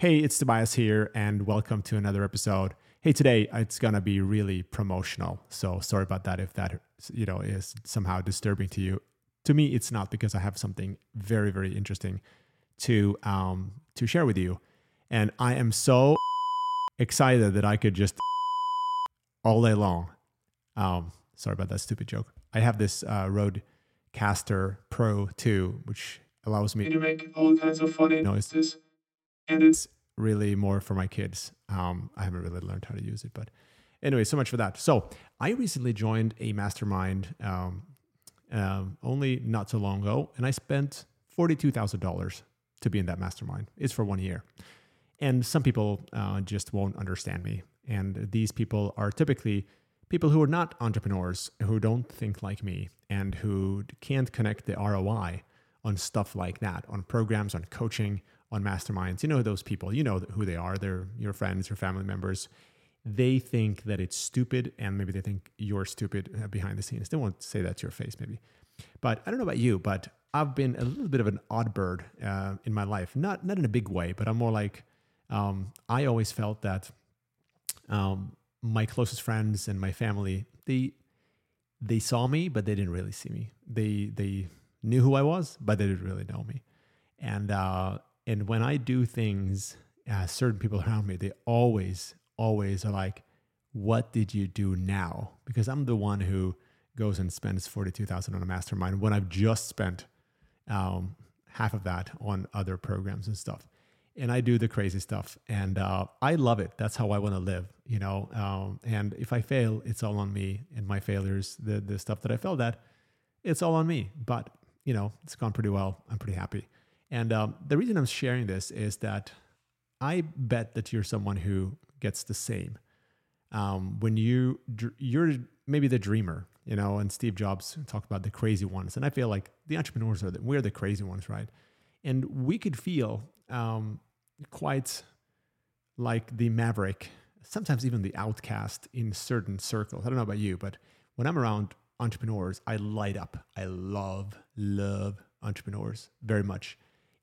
Hey, it's Tobias here, and welcome to another episode. Hey, today it's gonna be really promotional, so sorry about that if that you know is somehow disturbing to you. To me, it's not because I have something very, very interesting to um, to share with you, and I am so excited that I could just all day long. Um, sorry about that stupid joke. I have this uh, Rodecaster Pro 2, which allows me to make all kinds of funny noises. It's really more for my kids. Um, I haven't really learned how to use it, but anyway, so much for that. So I recently joined a mastermind um, um, only not so long ago, and I spent forty-two thousand dollars to be in that mastermind. It's for one year, and some people uh, just won't understand me. And these people are typically people who are not entrepreneurs, who don't think like me, and who can't connect the ROI on stuff like that, on programs, on coaching, on masterminds. You know those people, you know who they are. They're your friends, your family members. They think that it's stupid, and maybe they think you're stupid uh, behind the scenes. They won't say that to your face, maybe. But I don't know about you, but I've been a little bit of an odd bird uh, in my life. Not not in a big way, but I'm more like um, I always felt that um, my closest friends and my family they they saw me, but they didn't really see me. They they knew who I was, but they didn't really know me. And uh, and when I do things, uh, certain people around me, they always, always are like, what did you do now? Because I'm the one who goes and spends 42,000 on a mastermind when I've just spent um, half of that on other programs and stuff. And I do the crazy stuff and uh, I love it. That's how I want to live, you know? Um, and if I fail, it's all on me and my failures, the, the stuff that I failed at, it's all on me. But, you know, it's gone pretty well. I'm pretty happy. And um, the reason I'm sharing this is that I bet that you're someone who gets the same. Um, when you you're maybe the dreamer, you know, and Steve Jobs talked about the crazy ones, and I feel like the entrepreneurs are the, we're the crazy ones, right? And we could feel um, quite like the maverick, sometimes even the outcast in certain circles. I don't know about you, but when I'm around entrepreneurs, I light up. I love love entrepreneurs very much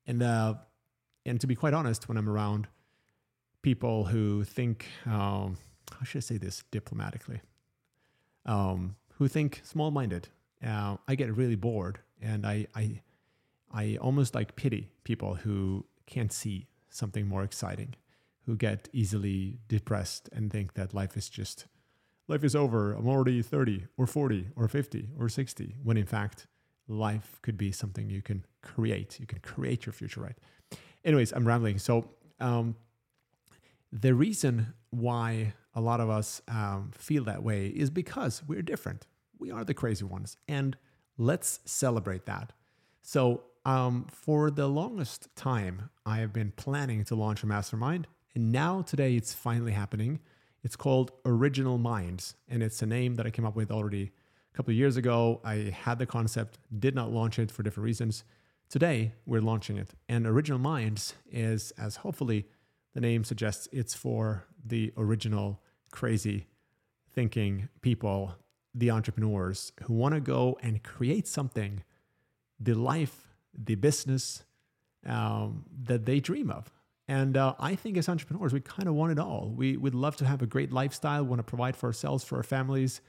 and uh, and to be quite honest, when I'm around people who think, um, how should I say this diplomatically, um, who think small-minded, uh, I get really bored, and I, I I almost like pity people who can't see something more exciting, who get easily depressed and think that life is just life is over. I'm already 30 or 40 or 50 or 60, when in fact life could be something you can create. You can create your future, right? Anyways, I'm rambling. So, um, the reason why a lot of us um, feel that way is because we're different. We are the crazy ones. And let's celebrate that. So, um, for the longest time, I have been planning to launch a mastermind. And now, today, it's finally happening. It's called Original Minds. And it's a name that I came up with already couple of years ago, I had the concept, did not launch it for different reasons. Today, we're launching it. And Original Minds is, as hopefully the name suggests, it's for the original, crazy thinking people, the entrepreneurs who want to go and create something, the life, the business um, that they dream of. And uh, I think as entrepreneurs, we kind of want it all. We would love to have a great lifestyle, want to provide for ourselves, for our families.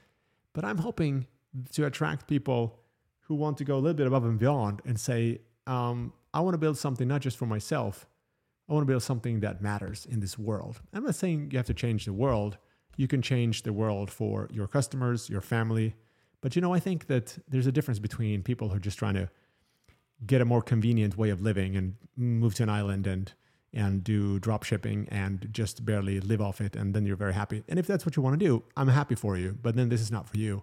But I'm hoping to attract people who want to go a little bit above and beyond and say, um, I want to build something not just for myself, I want to build something that matters in this world. I'm not saying you have to change the world. You can change the world for your customers, your family. But you know, I think that there's a difference between people who are just trying to get a more convenient way of living and move to an island and and do drop shipping and just barely live off it and then you're very happy. And if that's what you want to do, I'm happy for you, but then this is not for you.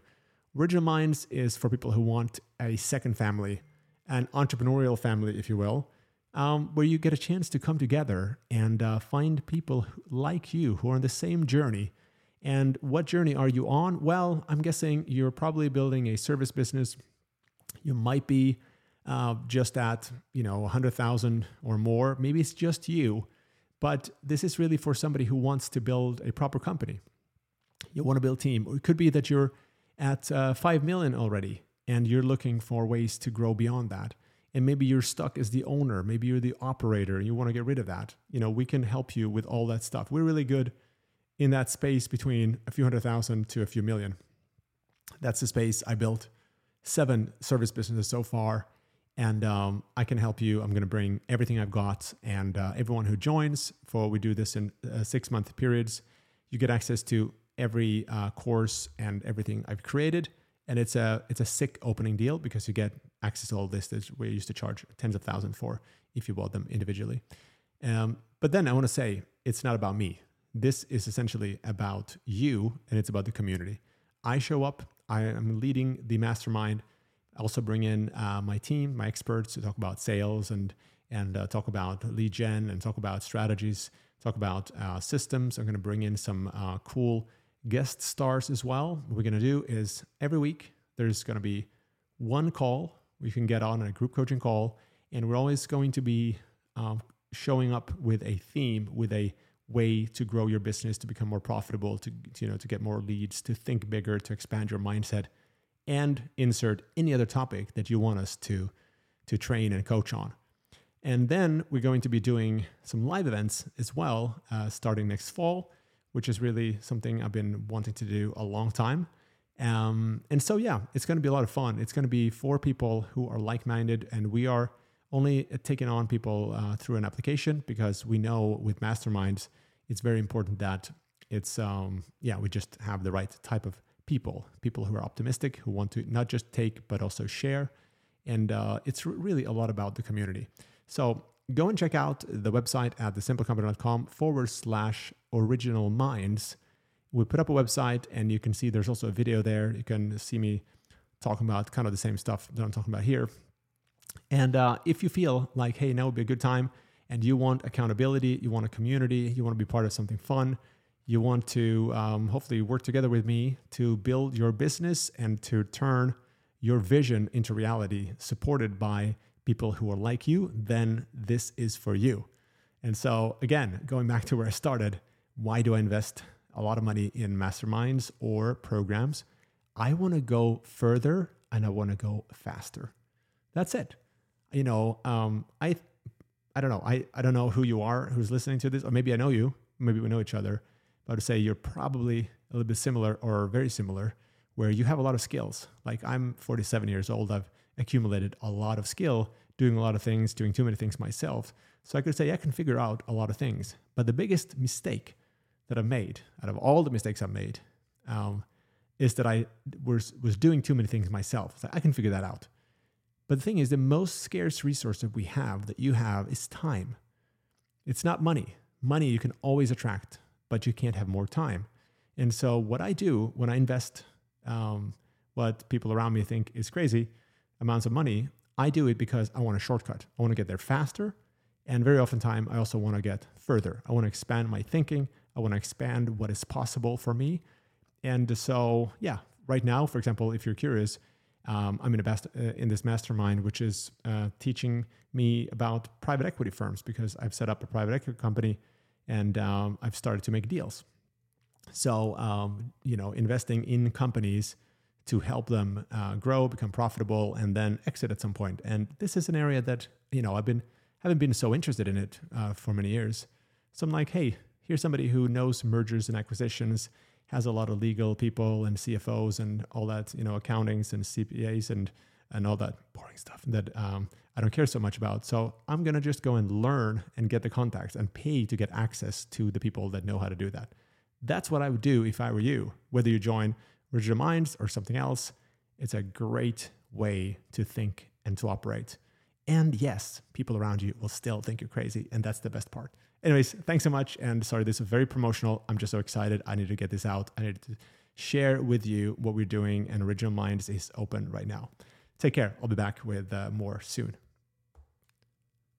Original Minds is for people who want a second family, an entrepreneurial family, if you will, um, where you get a chance to come together and uh, find people like you who are on the same journey. And what journey are you on? Well, I'm guessing you're probably building a service business. You might be uh, just at you know 100,000 or more. Maybe it's just you, but this is really for somebody who wants to build a proper company. You want to build a team. It could be that you're at uh, 5 million already and you're looking for ways to grow beyond that. and maybe you're stuck as the owner, maybe you're the operator, and you want to get rid of that. You know, we can help you with all that stuff. We're really good in that space between a few hundred thousand to a few million. That's the space I built seven service businesses so far and um, I can help you. I'm going to bring everything I've got, and uh, everyone who joins for we do this in uh, six month periods. You get access to every uh, course and everything I've created, and it's a it's a sick opening deal because you get access to all this that we used to charge tens of thousands for if you bought them individually. Um, but then I want to say it's not about me. This is essentially about you, and it's about the community. I show up. I am leading the mastermind I also bring in uh, my team, my experts to talk about sales and and uh, talk about lead gen and talk about strategies, talk about uh, systems. I'm going to bring in some uh, cool guest stars as well. What we're going to do is every week there's going to be one call we can get on a group coaching call, and we're always going to be um, showing up with a theme, with a way to grow your business, to become more profitable, to you know to get more leads, to think bigger, to expand your mindset and insert any other topic that you want us to, to train and coach on. And then we're going to be doing some live events as well, uh, starting next fall, which is really something I've been wanting to do a long time. Um, and so, yeah, it's going to be a lot of fun. It's going to be for people who are like minded, and we are only taking on people uh, through an application because we know with masterminds, it's very important that it's, um, yeah, we just have the right type of people, people who are optimistic, who want to not just take, but also share. And uh, it's really a lot about the community. So go and check out the website at thesimplecompany.com forward slash original minds. We put up a website and you can see there's also a video there. You can see me talking about kind of the same stuff that I'm talking about here. And uh, if you feel like, hey, now would be a good time and you want accountability, you want a community, you want to be part of something fun, you want to um, hopefully work together with me to build your business and to turn your vision into reality, supported by people who are like you, then this is for you. And so, again, going back to where I started, why do I invest a lot of money in masterminds or programs? I want to go further and I want to go faster. That's it. You know, um, I, I don't know. I, I don't know who you are who's listening to this, or maybe I know you. Maybe we know each other. I would say you're probably a little bit similar or very similar, where you have a lot of skills. Like I'm 47 years old, I've accumulated a lot of skill doing a lot of things, doing too many things myself. So I could say I can figure out a lot of things. But the biggest mistake that I've made, out of all the mistakes I've made, um, is that I was was doing too many things myself. So I can figure that out. But the thing is, the most scarce resource that we have, that you have, is time. It's not money. Money you can always attract but you can't have more time. And so, what I do when I invest um, what people around me think is crazy amounts of money, I do it because I want a shortcut. I want to get there faster. And very often time, I also want to get further. I want to expand my thinking. I want to expand what is possible for me. And so, yeah, right now, for example, if you're curious, um, I'm in, a best, uh, in this mastermind, which is uh, teaching me about private equity firms because I've set up a private equity company and um, I've started to make deals. So, um, you know, investing in companies to help them uh, grow, become profitable, and then exit at some point. And this is an area that you know I've been haven't been so interested in it uh, for many years. So I'm like, hey, here's somebody who knows mergers and acquisitions, has a lot of legal people and CFOs and all that, you know, accountings and CPAs and and all that boring stuff that um, I don't care so much about. So I'm to just go and learn and get the contacts and pay to get access to the people that know how to do that. That's what I would do if I were you, whether you join Original Minds or something else. It's a great way to think and to operate. And yes, people around you will still think you're crazy. And that's the best part. Anyways, thanks so much. And sorry, this is very promotional. I'm just so excited. I need to get this out. I need to share with you what we're doing. And Original Minds is open right now. Take care. I'll be back with uh, more soon.